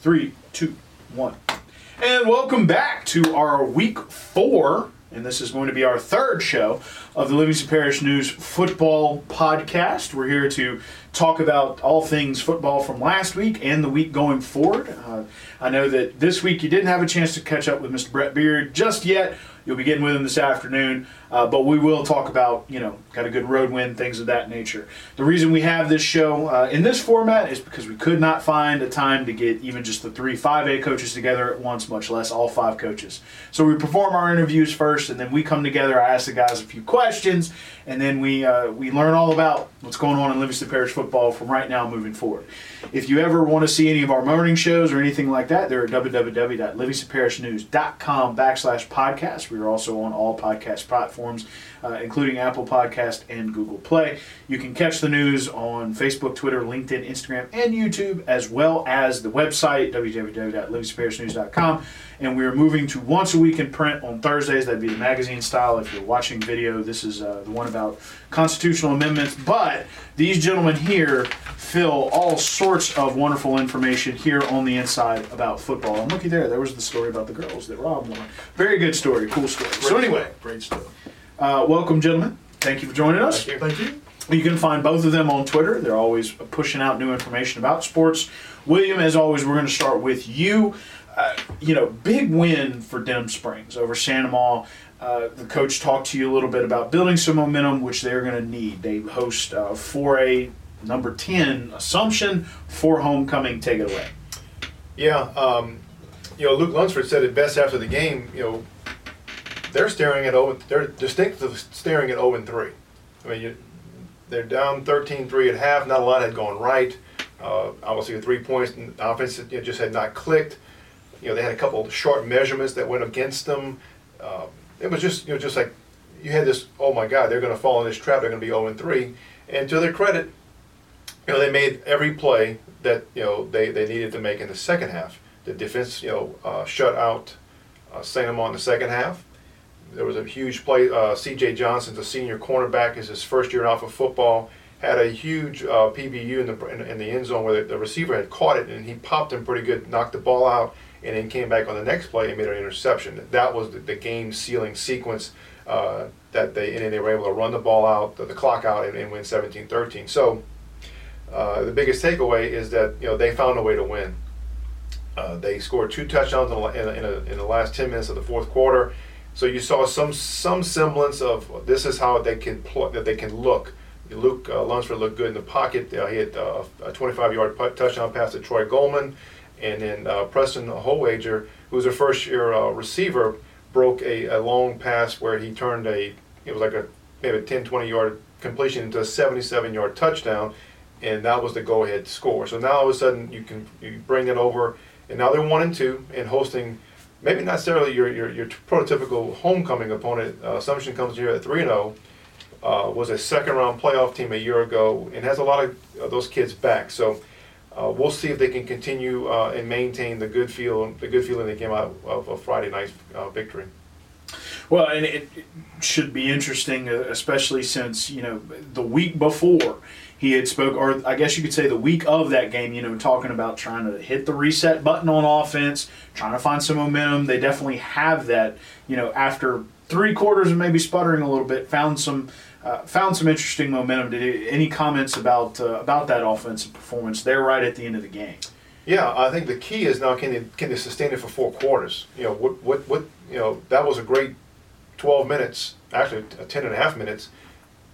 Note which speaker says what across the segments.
Speaker 1: Three, two, one. And welcome back to our week four, and this is going to be our third show of the Livingston Parish News Football Podcast. We're here to talk about all things football from last week and the week going forward. Uh, I know that this week you didn't have a chance to catch up with Mr. Brett Beard just yet. You'll be getting with him this afternoon, uh, but we will talk about, you know, got a good road win, things of that nature. The reason we have this show uh, in this format is because we could not find a time to get even just the three 5A coaches together at once, much less all five coaches. So we perform our interviews first, and then we come together. I ask the guys a few questions, and then we uh, we learn all about what's going on in Livingston Parish football from right now moving forward. If you ever want to see any of our morning shows or anything like that, they're at www.livingstonparishnews.com backslash podcast. We are also on all podcast platforms, uh, including Apple Podcast and Google Play. You can catch the news on Facebook, Twitter, LinkedIn, Instagram, and YouTube, as well as the website, www.livingstonparishnews.com. And we are moving to once a week in print on Thursdays. That'd be the magazine style. If you're watching video, this is uh, the one about constitutional amendments. But these gentlemen here fill all sorts of wonderful information here on the inside about football. And looky there, there was the story about the girls that Rob won. Very good story, cool story. So anyway,
Speaker 2: Great story.
Speaker 1: uh, welcome, gentlemen. Thank you for joining us.
Speaker 2: Thank you.
Speaker 1: You can find both of them on Twitter. They're always pushing out new information about sports. William, as always, we're going to start with you. Uh, you know, big win for Denham Springs over St. Amant. Uh, the coach talked to you a little bit about building some momentum, which they're going to need. They host uh, 4A number 10 Assumption for homecoming. Take it away.
Speaker 2: Yeah, um, you know, Luke Lunsford said it best after the game. You know, they're staring at 0, they're distinctly staring at 0 and 3. I mean, you, they're down 13-3 at half. Not a lot had gone right. Uh, obviously, three points, offense you know, just had not clicked. You know, they had a couple of short measurements that went against them. Uh, it was just, you know, just like you had this. Oh my God, they're going to fall in this trap. They're going to be 0 and 3. And to their credit, you know, they made every play that you know they, they needed to make in the second half. The defense, you know, uh, shut out uh, Amant in the second half. There was a huge play. Uh, C.J. Johnson's a senior cornerback, is his first year off of football. Had a huge uh, PBU in the in, in the end zone where the, the receiver had caught it and he popped him pretty good, knocked the ball out, and then came back on the next play and made an interception. That was the, the game sealing sequence uh, that they and they were able to run the ball out, the, the clock out, and, and win 17-13. So. Uh, the biggest takeaway is that you know they found a way to win. Uh, they scored two touchdowns in, in, in, a, in, the last 10 minutes of the fourth quarter, so you saw some some semblance of this is how they can pl- that they can look. Luke uh, Lunsford looked good in the pocket. Uh, he had uh, a 25-yard putt, touchdown pass to Troy Goldman, and then uh, Preston Howager, was a first-year receiver, broke a, a long pass where he turned a it was like a maybe a 10, 20-yard completion into a 77-yard touchdown and that was the go-ahead score. So now all of a sudden you can you bring it over, and now they're one and two and hosting, maybe not necessarily your your, your prototypical homecoming opponent. Uh, Assumption comes here at three and zero. Uh, was a second round playoff team a year ago and has a lot of uh, those kids back. So uh, we'll see if they can continue uh, and maintain the good feel the good feeling that came out of a Friday night uh, victory.
Speaker 1: Well, and it should be interesting, especially since you know the week before he had spoke, or I guess you could say the week of that game, you know, talking about trying to hit the reset button on offense, trying to find some momentum. They definitely have that, you know, after three quarters and maybe sputtering a little bit, found some. Uh, found some interesting momentum. Did any comments about uh, about that offensive performance there right at the end of the game?
Speaker 2: Yeah, I think the key is now can they can they sustain it for four quarters? You know what what what you know that was a great 12 minutes, actually 10 and a half minutes.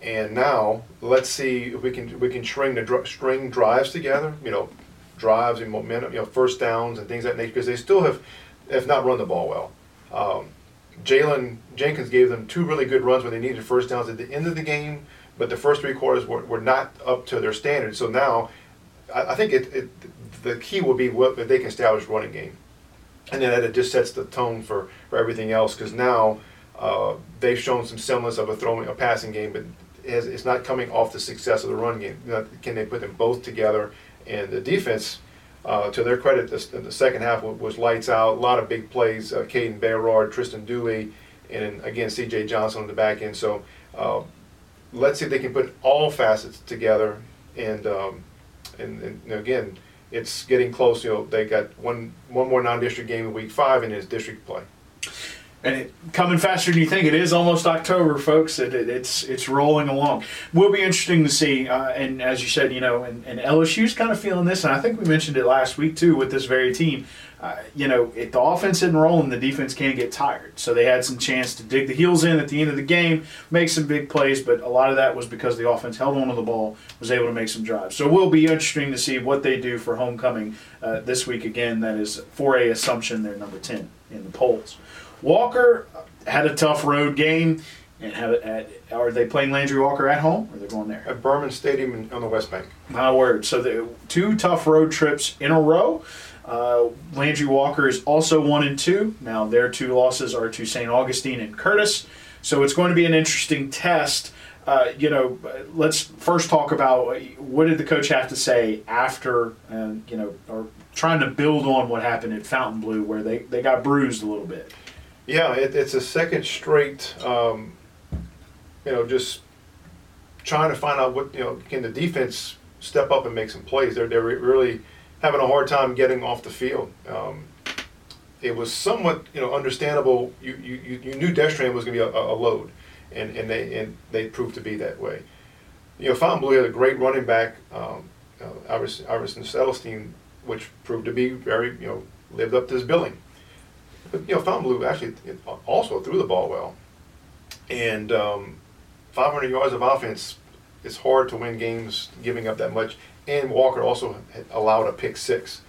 Speaker 2: And now let's see if we can we can string the dr- string drives together. You know, drives and momentum. You know, first downs and things like that nature because they still have have not run the ball well. Um, Jalen Jenkins gave them two really good runs when they needed first downs at the end of the game, but the first three quarters were, were not up to their standards. So now, I, I think it, it, the key will be what if they can establish running game, and then that it just sets the tone for, for everything else. Because now uh, they've shown some semblance of a throwing, a passing game, but it's, not coming off the success of the run game. Can they put them both together? And the defense, uh, to their credit, the, the second half was, lights out. A lot of big plays. Uh, Caden Bayrard, Tristan Dooley, and again C.J. Johnson on the back end. So uh, let's see if they can put all facets together. And um, and, and again, it's getting close. You know, they got one one more non-district game in week five, and it's district play.
Speaker 1: And it, coming faster than you think. It is almost October, folks. It, it, it's it's rolling along. Will be interesting to see. Uh, and as you said, you know, and, and LSU's kind of feeling this, and I think we mentioned it last week too with this very team. Uh, you know, if the offense isn't rolling, the defense can't get tired. So they had some chance to dig the heels in at the end of the game, make some big plays, but a lot of that was because the offense held on to the ball, was able to make some drives. So it will be interesting to see what they do for homecoming uh, this week again. That is 4A Assumption, they're number 10 in the polls. Walker had a tough road game. And have it at, are they playing Landry Walker at home or they're they going there?
Speaker 2: At Behrman Stadium on the West Bank.
Speaker 1: My word. So the two tough road trips in a row. Uh, Landry Walker is also one and two. Now their two losses are to St. Augustine and Curtis. So it's going to be an interesting test. Uh, you know, let's first talk about what did the coach have to say after, uh, you know, or trying to build on what happened at Fontainebleau where they, they got bruised a little bit.
Speaker 2: Yeah, it, it's a second straight, um, you know, just trying to find out what, you know, can the defense step up and make some plays. They're, they're really having a hard time getting off the field. Um, it was somewhat, you know, understandable. You, you, you knew Destrehan was going to be a, a, load, and, and they and they proved to be that way. You know, Fontainebleau had a great running back, um, uh, Iverson, Celestine, which proved to be very, you know, lived up to his billing. But you know, Fontainebleau actually also threw the ball well, and um, 500 yards of offense. It's hard to win games giving up that much. And Walker also allowed a pick six.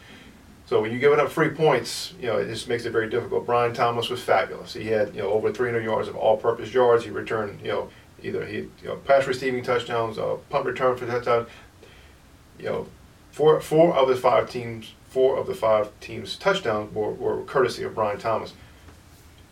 Speaker 2: So when you give up free points, you know it just makes it very difficult. Brian Thomas was fabulous. He had you know over 300 yards of all-purpose yards. He returned you know either he you know pass receiving touchdowns, uh, punt return for touchdown. You know, four four of the five teams four of the five teams' touchdowns were, were courtesy of Brian Thomas.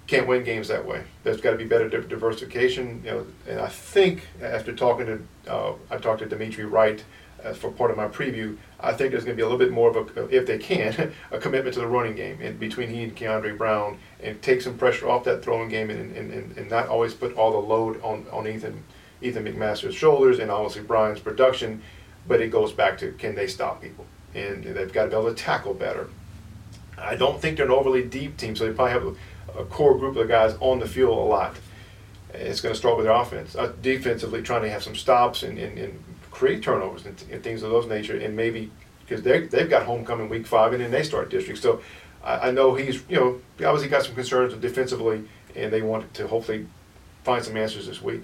Speaker 2: Can't win games that way. There's got to be better diversification. You know, and I think after talking to, uh, I talked to Dimitri Wright uh, for part of my preview. I think there's going to be a little bit more of a, if they can, a commitment to the running game and between he and Keandre Brown, and take some pressure off that throwing game, and, and, and, and not always put all the load on on Ethan Ethan McMaster's shoulders, and obviously Brian's production. But it goes back to can they stop people? And they've got to be able to tackle better. I don't think they're an overly deep team, so they probably have a, core group of guys on the field a lot. It's going to start with their offense. Uh, defensively, trying to have some stops and, and, and create turnovers and, and, things of those nature, and maybe because they they've got homecoming week five, and then they start district. So I, I know he's you know obviously got some concerns defensively, and they want to hopefully find some answers this week.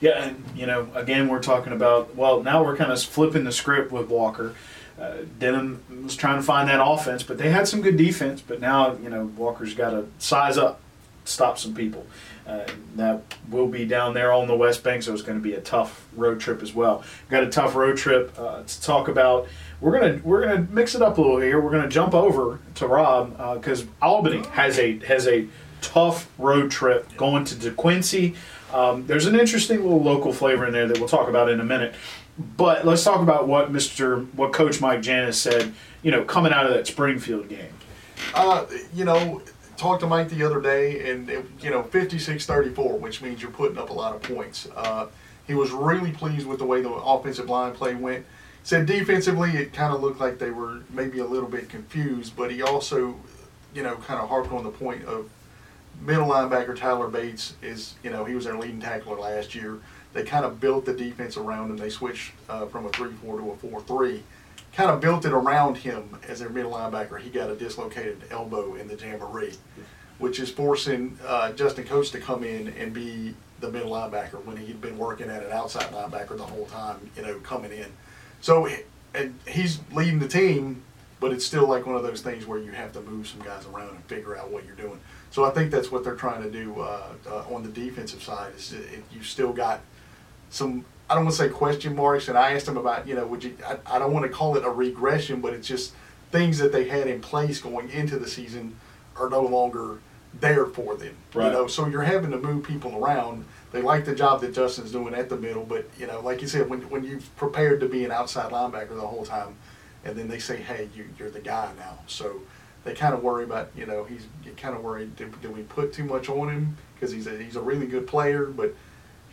Speaker 1: Yeah, and you know, again, we're talking about well, now we're kind of flipping the script with Walker uh, Denham was trying to find that offense, but they had some good defense. But now, you know, Walker's got to size up, stop some people. Uh, that will be down there on the West Bank, so it's going to be a tough road trip as well. Got a tough road trip uh, to talk about. We're gonna we're gonna mix it up a little here. We're gonna jump over to Rob because uh, Albany has a has a tough road trip going to DeQuincy. Um, there's an interesting little local flavor in there that we'll talk about in a minute. But let's talk about what Mr. what Coach Mike Janis said. You know, coming out of that Springfield game.
Speaker 3: Uh, you know, talked to Mike the other day, and you know, 56-34, which means you're putting up a lot of points. Uh, he was really pleased with the way the offensive line play went. Said defensively, it kind of looked like they were maybe a little bit confused, but he also, you know, kind of harped on the point of middle linebacker Tyler Bates is, you know, he was their leading tackler last year they kind of built the defense around him. They switched uh, from a 3 4 to a 4 3. Kind of built it around him as their middle linebacker. He got a dislocated elbow in the jamboree, which is forcing uh, Justin Coates to come in and be the middle linebacker when he'd been working at an outside linebacker the whole time, you know, coming in. So and he's leading the team, but it's still like one of those things where you have to move some guys around and figure out what you're doing. So I think that's what they're trying to do uh, uh, on the defensive side. Is you still got some I don't want to say question marks, and I asked them about you know would you I, I don't want to call it a regression, but it's just things that they had in place going into the season are no longer there for them. Right. You know, so you're having to move people around. They like the job that Justin's doing at the middle, but you know, like you said, when when you've prepared to be an outside linebacker the whole time, and then they say, hey, you you're the guy now, so they kind of worry about you know he's kind of worried do, do we put too much on him because he's a he's a really good player, but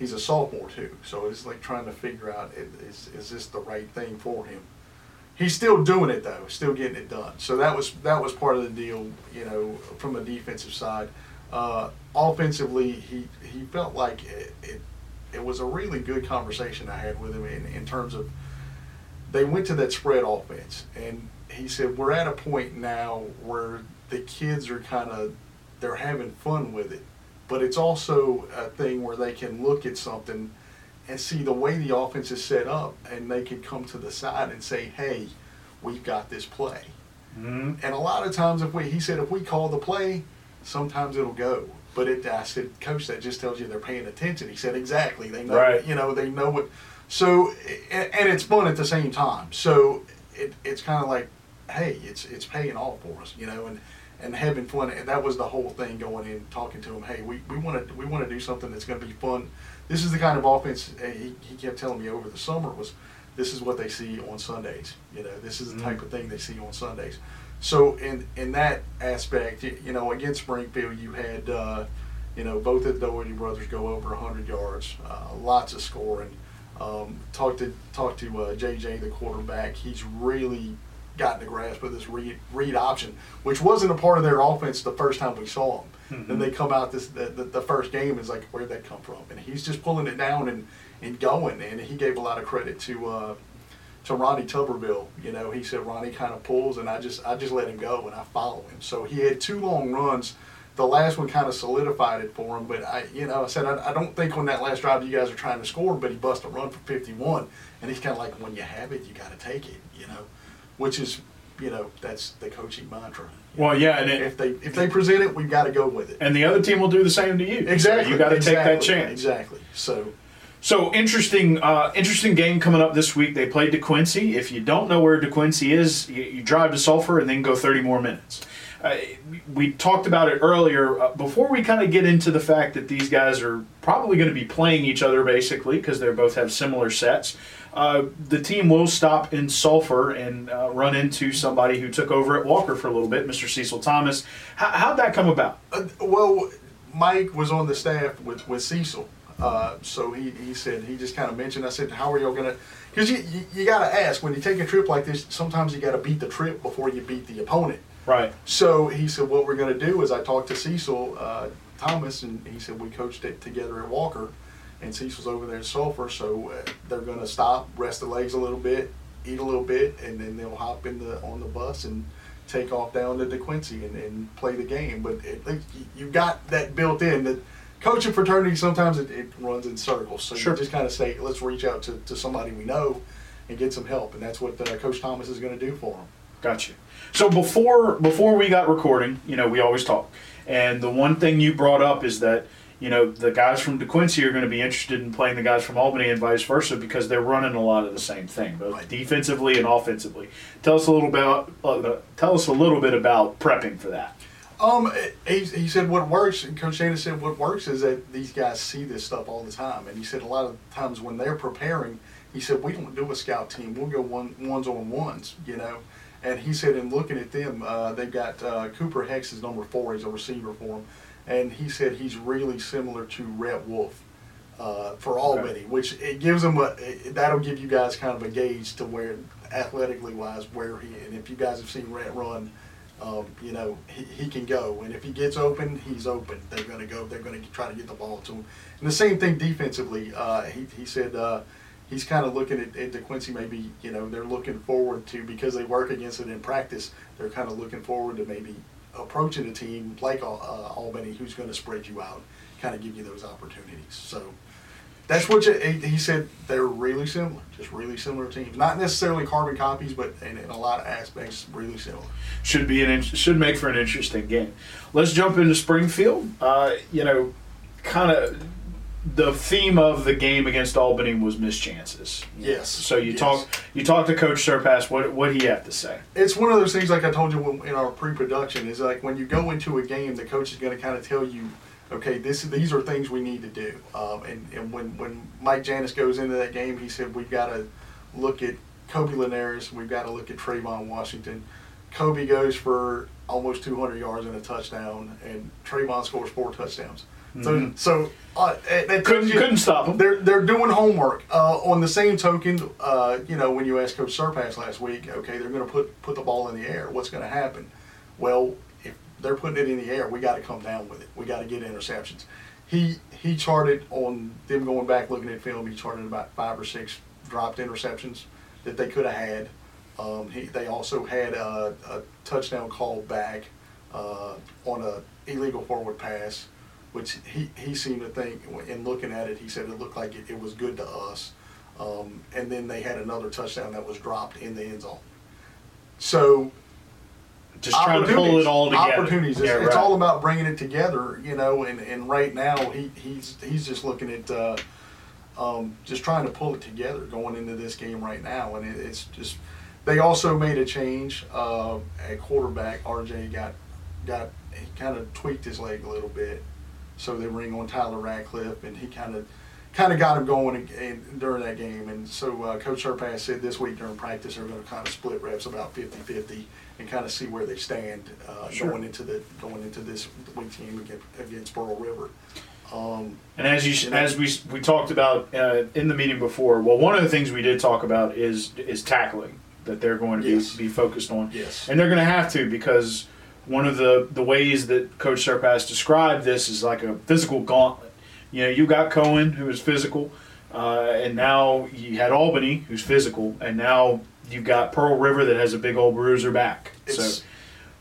Speaker 3: he's a sophomore too, so it's like trying to figure out is is this the right thing for him. he's still doing it though, still getting it done. So that was that was part of the deal, you know, from a defensive side. Uh, offensively, he he felt like it, it, it was a really good conversation I had with him in, in terms of they went to that spread offense, and he said we're at a point now where the kids are kind of they're having fun with it, but it's also a thing where they can look at something and see the way the offense is set up, and they can come to the side and say, "Hey, we've got this play."
Speaker 1: Mm-hmm.
Speaker 3: And a lot of times, if we, he said, if we call the play, sometimes it'll go. But it, I said, coach, that just tells you they're paying attention. He said, exactly. They know,
Speaker 1: Right.
Speaker 3: you know, they know what. So, and, and it's fun at the same time. So it, it's kind of like, hey, it's it's paying off for us, you know, and and having fun. And that was the whole thing going in, talking to him. Hey, we we want to we want to do something that's going to be fun. This is the kind of offense uh, he, he kept telling me over the summer was, this is what they see on Sundays. You know, this is the type of thing they see on Sundays. So in in that aspect, you, you know, against Springfield, you had uh, you know both of the Doherty brothers go over 100 yards, uh, lots of scoring. Um, talked to talked to uh, JJ, the quarterback. He's really gotten the grasp of this read, read option, which wasn't a part of their offense the first time we saw him. Then they come out this the, the, the first game is like where'd that come from? And he's just pulling it down and, and going. And he gave a lot of credit to uh, to Ronnie Tuberville. You know, he said Ronnie kind of pulls, and I just I just let him go and I follow him. So he had two long runs. The last one kind of solidified it for him, but I, you know, I said I, I don't think on that last drive you guys are trying to score, but he busted a run for 51, and he's kind of like, when you have it, you got to take it, you know, which is, you know, that's the coaching mantra.
Speaker 1: Well, yeah, and it,
Speaker 3: If they if they present it, we've got to go with it.
Speaker 1: and the other team will do the same to you. So
Speaker 3: Exactly.
Speaker 1: you got to take that
Speaker 3: exactly,
Speaker 1: chance.
Speaker 3: Exactly. So
Speaker 1: So interesting, uh, interesting game coming up this week. They played DeQuincy. If you don't know where DeQuincy is, you, you drive to Sulphur and then go 30 more minutes. Uh, we talked about it earlier. Uh, before we kind of get into the fact that these guys are probably going to be playing each other basically because they both have similar sets. Uh, the team will stop in Sulphur and uh, run into somebody who took over at Walker for a little bit, Mr. Cecil Thomas. How, how'd that come about?
Speaker 3: Uh, well, Mike was on the staff with, with Cecil. Uh, so he, he said, he just kind of mentioned, I said, how are y'all going to, because you, you, you got to ask, when you take a trip like this, sometimes you got to beat the trip before you beat the opponent.
Speaker 1: Right.
Speaker 3: So he said, what we're going to do is I talked to Cecil uh, Thomas, and he said, we coached it together at Walker, and Cecil's over there in Sulphur, so uh, they're going to stop, rest the legs a little bit, eat a little bit, and then they'll hop in the on the bus and take off down to DeQuincy and, and play the game. But it, it, you got that built in. That coaching fraternity sometimes it, it runs in circles, so
Speaker 1: Sure.
Speaker 3: you just kind of say, let's reach out to, to somebody we know and get some help, and that's what uh, Coach Thomas is going to do for them.
Speaker 1: Gotcha. So before before we got recording, you know, we always talk, and the one thing you brought up is that you know the guys from DeQuincy are going to be interested in playing the guys from Albany and vice versa because they're running a lot of the same thing, both defensively and offensively. Tell us a little bit. About, uh, tell us a little bit about prepping for that.
Speaker 3: Um, he, he said what works, and Coach Shannon said what works is that these guys see this stuff all the time, and he said a lot of times when they're preparing, he said we don't do a scout team, we'll go one ones on ones, you know, and he said in looking at them, uh, they've got uh, Cooper Hex is number four, he's a receiver for him, and he said he's really similar to Rhett Wolf. Uh, for Albany, which it gives him a it, that'll give you guys kind of a gauge to where athletically wise where he and if you guys have seen Rhett run, um, you know, he, he can go. And if he gets open, he's open. They're going to go. They're going to try to get the ball to him. And the same thing defensively. Uh, he, he said uh, he's kind of looking at, at DeQuincy maybe, you know, they're looking forward to, because they work against it in practice, they're kind of looking forward to maybe approaching a team like uh, Albany who's going to spread you out, kind of give you those opportunities. So that's what you, he said. They're really similar, just really similar teams. Not necessarily carbon copies, but in, in a lot of aspects, really similar.
Speaker 1: Should be an should make for an interesting game. Let's jump into Springfield. Uh, you know, kind of the theme of the game against Albany was missed chances.
Speaker 3: Yes.
Speaker 1: So you
Speaker 3: Yes.
Speaker 1: talk you talk to Coach Surpass. What what he have to say?
Speaker 3: it's one of those things like I told you in our pre-production is like when you go into a game, the coach is going to kind of tell you, okay, this these are things we need to do. Um, and and when when Mike Janis goes into that game, he said we've got to look at Kobe Linares, we've got to look at Trayvon Washington. Kobe goes for almost 200 yards and a touchdown, and Trayvon scores four touchdowns. So, so uh, that tells
Speaker 1: Couldn't
Speaker 3: you-
Speaker 1: couldn't stop them.
Speaker 3: they're they're doing homework. Uh, on the same token, uh, you know, when you asked Coach Surpass last week, okay, they're going to put put the ball in the air. What's going to happen? Well, if they're putting it in the air, we got to come down with it. We got to get interceptions. He he charted on them going back looking at film. He charted about five or six dropped interceptions that they could have had. Um, he, they also had a, a touchdown call back uh, on a illegal forward pass, which he, he seemed to think, in looking at it, he said it looked like it, it was good to us. Um, and then they had another touchdown that was dropped in the end zone. So
Speaker 1: Just trying to pull it all together.
Speaker 3: Opportunities. It's,
Speaker 1: Yeah,
Speaker 3: it's all about bringing it together, you know. And, and right now, he, he's he's just looking at uh, um, just trying to pull it together going into this game right now. And it, it's just they also made a change uh, at quarterback. RJ got got he kind of tweaked his leg a little bit, so they bring on Tyler Radcliffe, and he kind of kind of got him going in, in, during that game. And so uh, Coach Surpass said this week during practice they're going to kind of split reps about 50-50 and kind of see where they stand uh,
Speaker 1: Sure.
Speaker 3: going into the going into this week team against, against Pearl River. Um,
Speaker 1: And as you,
Speaker 3: You know?
Speaker 1: as we we talked about uh, in the meeting before, well, one of the things we did talk about is is tackling that they're going to
Speaker 3: Yes.
Speaker 1: be, be focused on.
Speaker 3: Yes.
Speaker 1: and they're going to have to because one of the the ways that Coach Surpass described this is like a physical gauntlet. You know, you got Cohen who is physical, uh, and now you had Albany who's physical, and now you've got Pearl River that has a big old bruiser back.
Speaker 3: It's-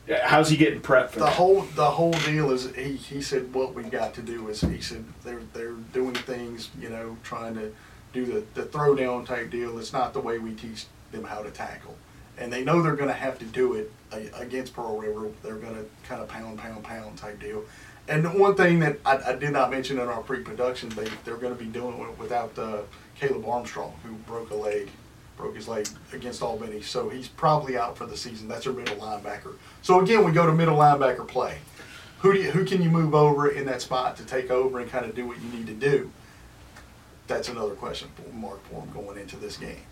Speaker 1: so, how's he getting prepped for
Speaker 3: the
Speaker 1: that?
Speaker 3: whole the whole deal is he, he said what we've got to do is he said they're they're doing things you know trying to do the the throw down type deal. It's not the way we teach them how to tackle, and they know they're going to have to do it against Pearl River. They're going to kind of pound pound pound type deal. And the one thing that I, I did not mention in our pre-production, they they're going to be doing it without uh, Caleb Armstrong, who broke a leg, broke his leg against Albany, so he's probably out for the season. That's their middle linebacker. So again, we go to middle linebacker play. Who do you, who can you move over in that spot to take over and kind of do what you need to do? That's another question for Mark for him going into this game.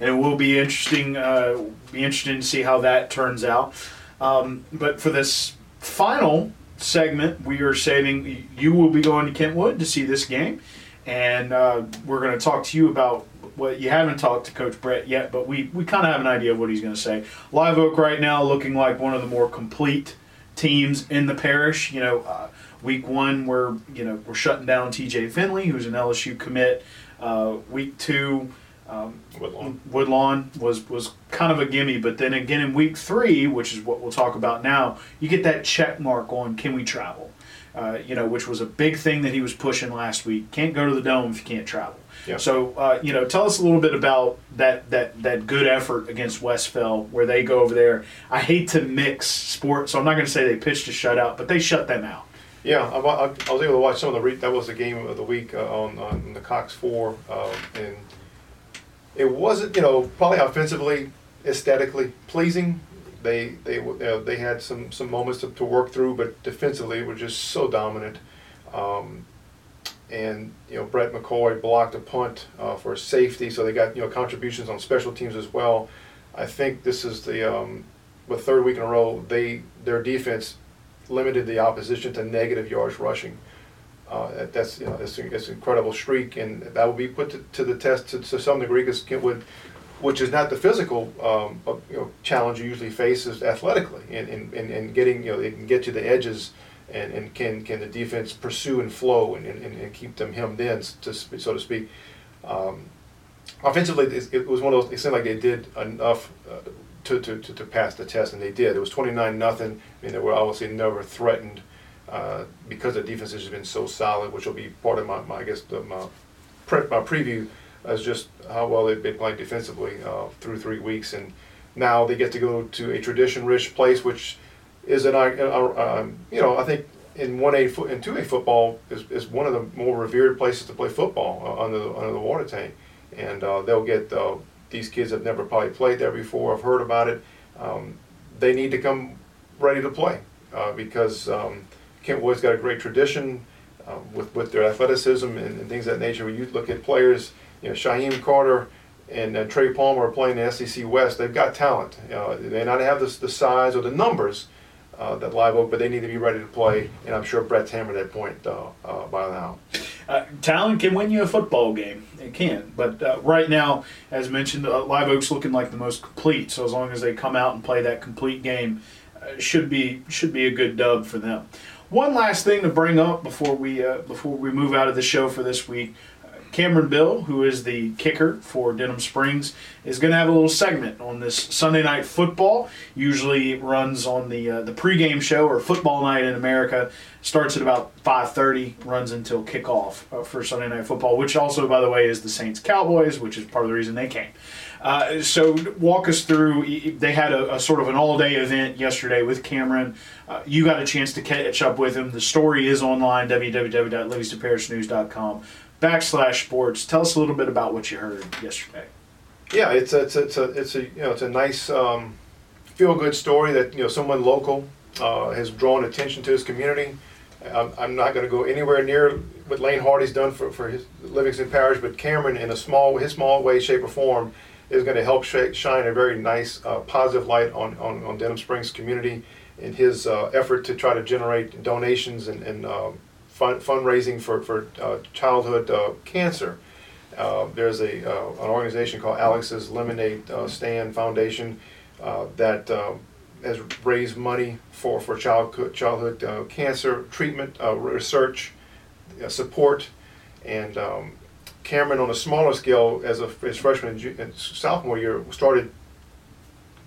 Speaker 1: And it will be interesting. Uh, be interesting to see how that turns out. Um, but for this final segment, we are saving. You will be going to Kentwood to see this game, and uh, we're going to talk to you about what you haven't talked to Coach Brett yet, but we we kind of have an idea of what he's going to say. Live Oak right now looking like one of the more complete teams in the parish. You know, uh, week one we're you know we're shutting down T.J. Finley, who's an LSU commit. Uh, week two. Um,
Speaker 2: Woodlawn.
Speaker 1: Woodlawn was was kind of a gimme, but then again in week three, which is what we'll talk about now, you get that check mark on can we travel, uh, you know, which was a big thing that he was pushing last week. Can't go to the dome if you can't travel.
Speaker 2: Yeah.
Speaker 1: So uh, you know, tell us a little bit about that that that good effort against Westfell, where they go over there. I hate to mix sports, so I'm not going to say they pitched a shutout, but they shut them out.
Speaker 2: Yeah, I, I I was able to watch some of the. Re- that was the game of the week uh, on on the Cox Four, uh, and it wasn't you know probably offensively, aesthetically pleasing. They they w- uh, they had some some moments to, to work through, but defensively were just so dominant. Um, and you know Brett McCoy blocked a punt uh, for safety, so they got you know contributions on special teams as well. I think this is the um, the third week in a row they their defense limited the opposition to negative yards rushing. Uh, that- that's you know it's, an incredible streak, and that will be put to, to the test to, to some degree because Kentwood, which is not the physical um, uh, you know challenge you usually face, is athletically and, and, and, getting you know they can get to the edges. And, and can can the defense pursue and flow and, and, and keep them hemmed in, to, so to speak. Um, offensively, it, it was one of those. It seemed like they did enough uh, to, to, to, to pass the test, and they did. It was twenty nine nothing. I mean, they were obviously never threatened uh, because the defense has been so solid, which will be part of my, my I guess the, my pre, my preview as just how well they've been playing defensively uh, through three weeks, and now they get to go to a tradition-rich place, which is an um, you know I think in one A foot and two A football is, is one of the more revered places to play football uh, under the, under the water tank, and uh, they'll get uh, these kids have never probably played there before. I've heard about it. Um, they need to come ready to play because um, Kentwood's got a great tradition uh, with with their athleticism and, and things of that nature. When you look at players, you know Shaheem Carter and uh, Trey Palmer are playing the SEC West. They've got talent. They may not have the, the size or the numbers uh, that Live Oak, but they need to be ready to play, and I'm sure Brett's hammered that point uh, uh, by now.
Speaker 1: Uh, talent can win you a football game. It can. But right now, as mentioned, Live Oak's looking like the most complete. So as long as they come out and play that complete game, should be should be a good dub for them. One last thing to bring up before we uh, before we move out of the show for this week. Cameron Bill, who is the kicker for Denham Springs, is going to have a little segment on this Sunday night football. Usually it runs on the uh, the pregame show or football night in America. Starts at about 5:30, runs until kickoff uh, for Sunday night football, which also, by the way, is the Saints Cowboys, which is part of the reason they came. Uh, so walk us through. They had a, a sort of an all-day event yesterday with Cameron. Uh, you got a chance to catch up with him. The story is online www.livingstonparishnews.com backslash sports. Tell us a little bit about what you heard yesterday.
Speaker 2: Yeah, it's a, it's a, it's a, it's a you know it's a nice um, feel good story that you know someone local uh, has drawn attention to his community. I'm, I'm not going to go anywhere near what Lane Hardy's done for, for his Livingston Parish, but Cameron, in a small his small way, shape, or form, is going to help sh- shine a very nice uh, positive light on, on, on Denham Springs community in his uh, effort to try to generate donations and, and fund, fundraising for, for uh, childhood uh, cancer. Uh, there's a, uh, an organization called Alex's Lemonade uh, Stand Foundation uh, that uh, has raised money for, for childhood, childhood uh, cancer treatment, uh, research, uh, support. And um, Cameron, on a smaller scale, as a his freshman and, and sophomore year, started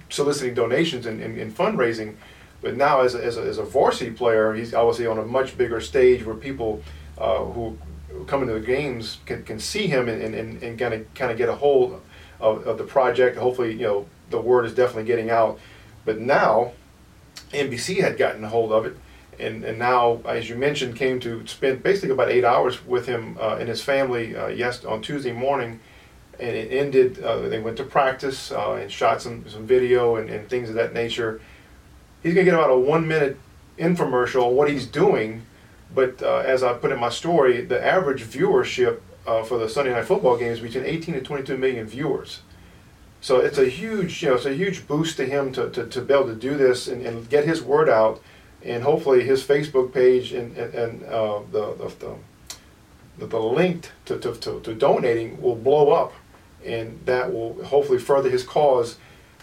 Speaker 2: soliciting donations and, and, and fundraising. But now, as a, as, a, as a varsity player, he's obviously on a much bigger stage where people uh, who come into the games can, can see him and, and, and kind of kind of get a hold of, of the project. Hopefully, you know the word is definitely getting out. But now, NBC had gotten a hold of it, and, and now, as you mentioned, came to spend basically about eight hours with him uh, and his family uh, yes on Tuesday morning, and it ended. Uh, they went to practice uh, and shot some some video and, and things of that nature. He's gonna get about a one minute infomercial on what he's doing, but uh, as I put in my story, the average viewership uh, for the Sunday night football game is between 18 to 22 million viewers. So it's a huge, you know, it's a huge boost to him to, to, to be able to do this and, and get his word out, and hopefully his Facebook page and, and, and uh, the, the, the, the, link to, to, to, to donating will blow up, and that will hopefully further his cause.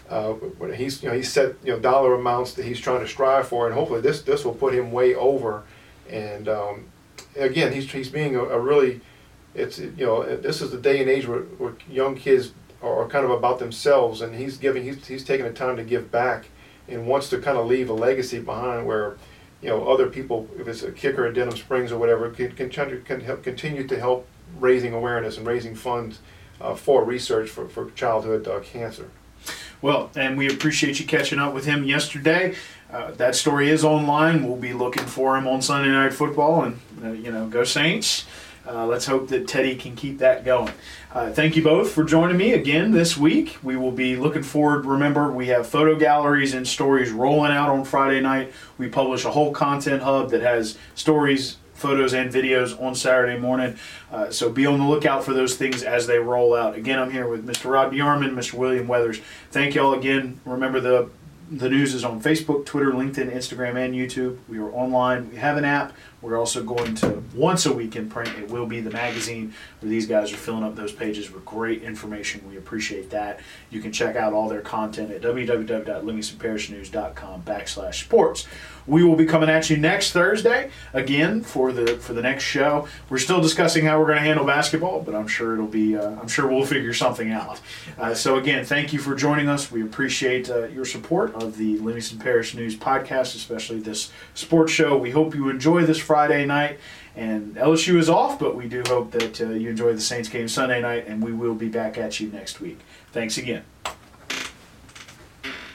Speaker 2: Uh, he's, you know, he's set, you know, dollar amounts that he's trying to strive for, and hopefully this, this will put him way over. And um, again, he's, he's being a, a really, it's, you know, this is the day and age where, where young kids are, are kind of about themselves, and he's giving, he's, he's taking the time to give back, and wants to kind of leave a legacy behind where, you know, other people, if it's a kicker at Denham Springs or whatever, can, can, can help, continue to help raising awareness and raising funds uh, for research for, for childhood uh, cancer.
Speaker 1: Well, and we appreciate you catching up with him yesterday. Uh, that story is online. We'll be looking for him on Sunday Night Football, and uh, you know, go Saints. Uh, let's hope that Teddy can keep that going. Uh, thank you both for joining me again this week. We will be looking forward. Remember, we have photo galleries and stories rolling out on Friday night. We publish a whole content hub that has stories, photos, and videos on Saturday morning. Uh, so be on the lookout for those things as they roll out. Again, I'm here with Mr. Rob DeArmond, Mr. William Weathers. Thank y'all again. Remember the the news is on Facebook, Twitter, LinkedIn, Instagram, and YouTube. We are online. We have an app. We're also going to once a week in print. It will be the magazine where these guys are filling up those pages with great information. We appreciate that. You can check out all their content at www.livingstonparishnews.com backslash sports. We will be coming at you next Thursday again for the for the next show. We're still discussing how we're going to handle basketball, but I'm sure it'll be uh, I'm sure we'll figure something out. Uh, so again, thank you for joining us. We appreciate uh, your support of the Livingston Parish News podcast, especially this sports show. We hope you enjoy this Friday night. And LSU is off, but we do hope that uh, you enjoy the Saints game Sunday night, and we will be back at you next week. Thanks again.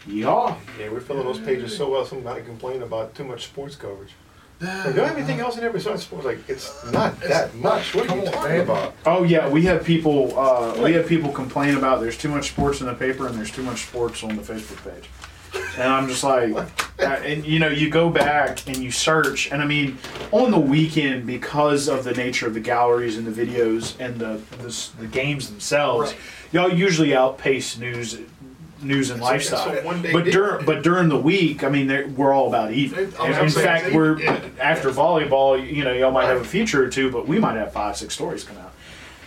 Speaker 1: Yeehaw.
Speaker 2: Yeah, we're filling those pages so well. Somebody complained about too much sports coverage. Like, do you have anything else in there besides sports? Like, it's not that much. What are you
Speaker 3: Come
Speaker 2: talking about?
Speaker 1: Oh yeah, we have people. Uh, we have people complain about there's too much sports in the paper and there's too much sports on the Facebook page. And I'm just like, uh, and you know, you go back and you search, and I mean, on the weekend because of the nature of the galleries and the videos and the the, the games themselves,
Speaker 3: Right.
Speaker 1: y'all usually outpace news news and lifestyle.
Speaker 2: so one day
Speaker 1: but during but during the week, I mean, we're all about even.
Speaker 3: It- I was
Speaker 1: In fact, we're after volleyball. You know, y'all might have a feature or two, but we might have five, six stories come out.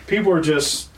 Speaker 1: People are just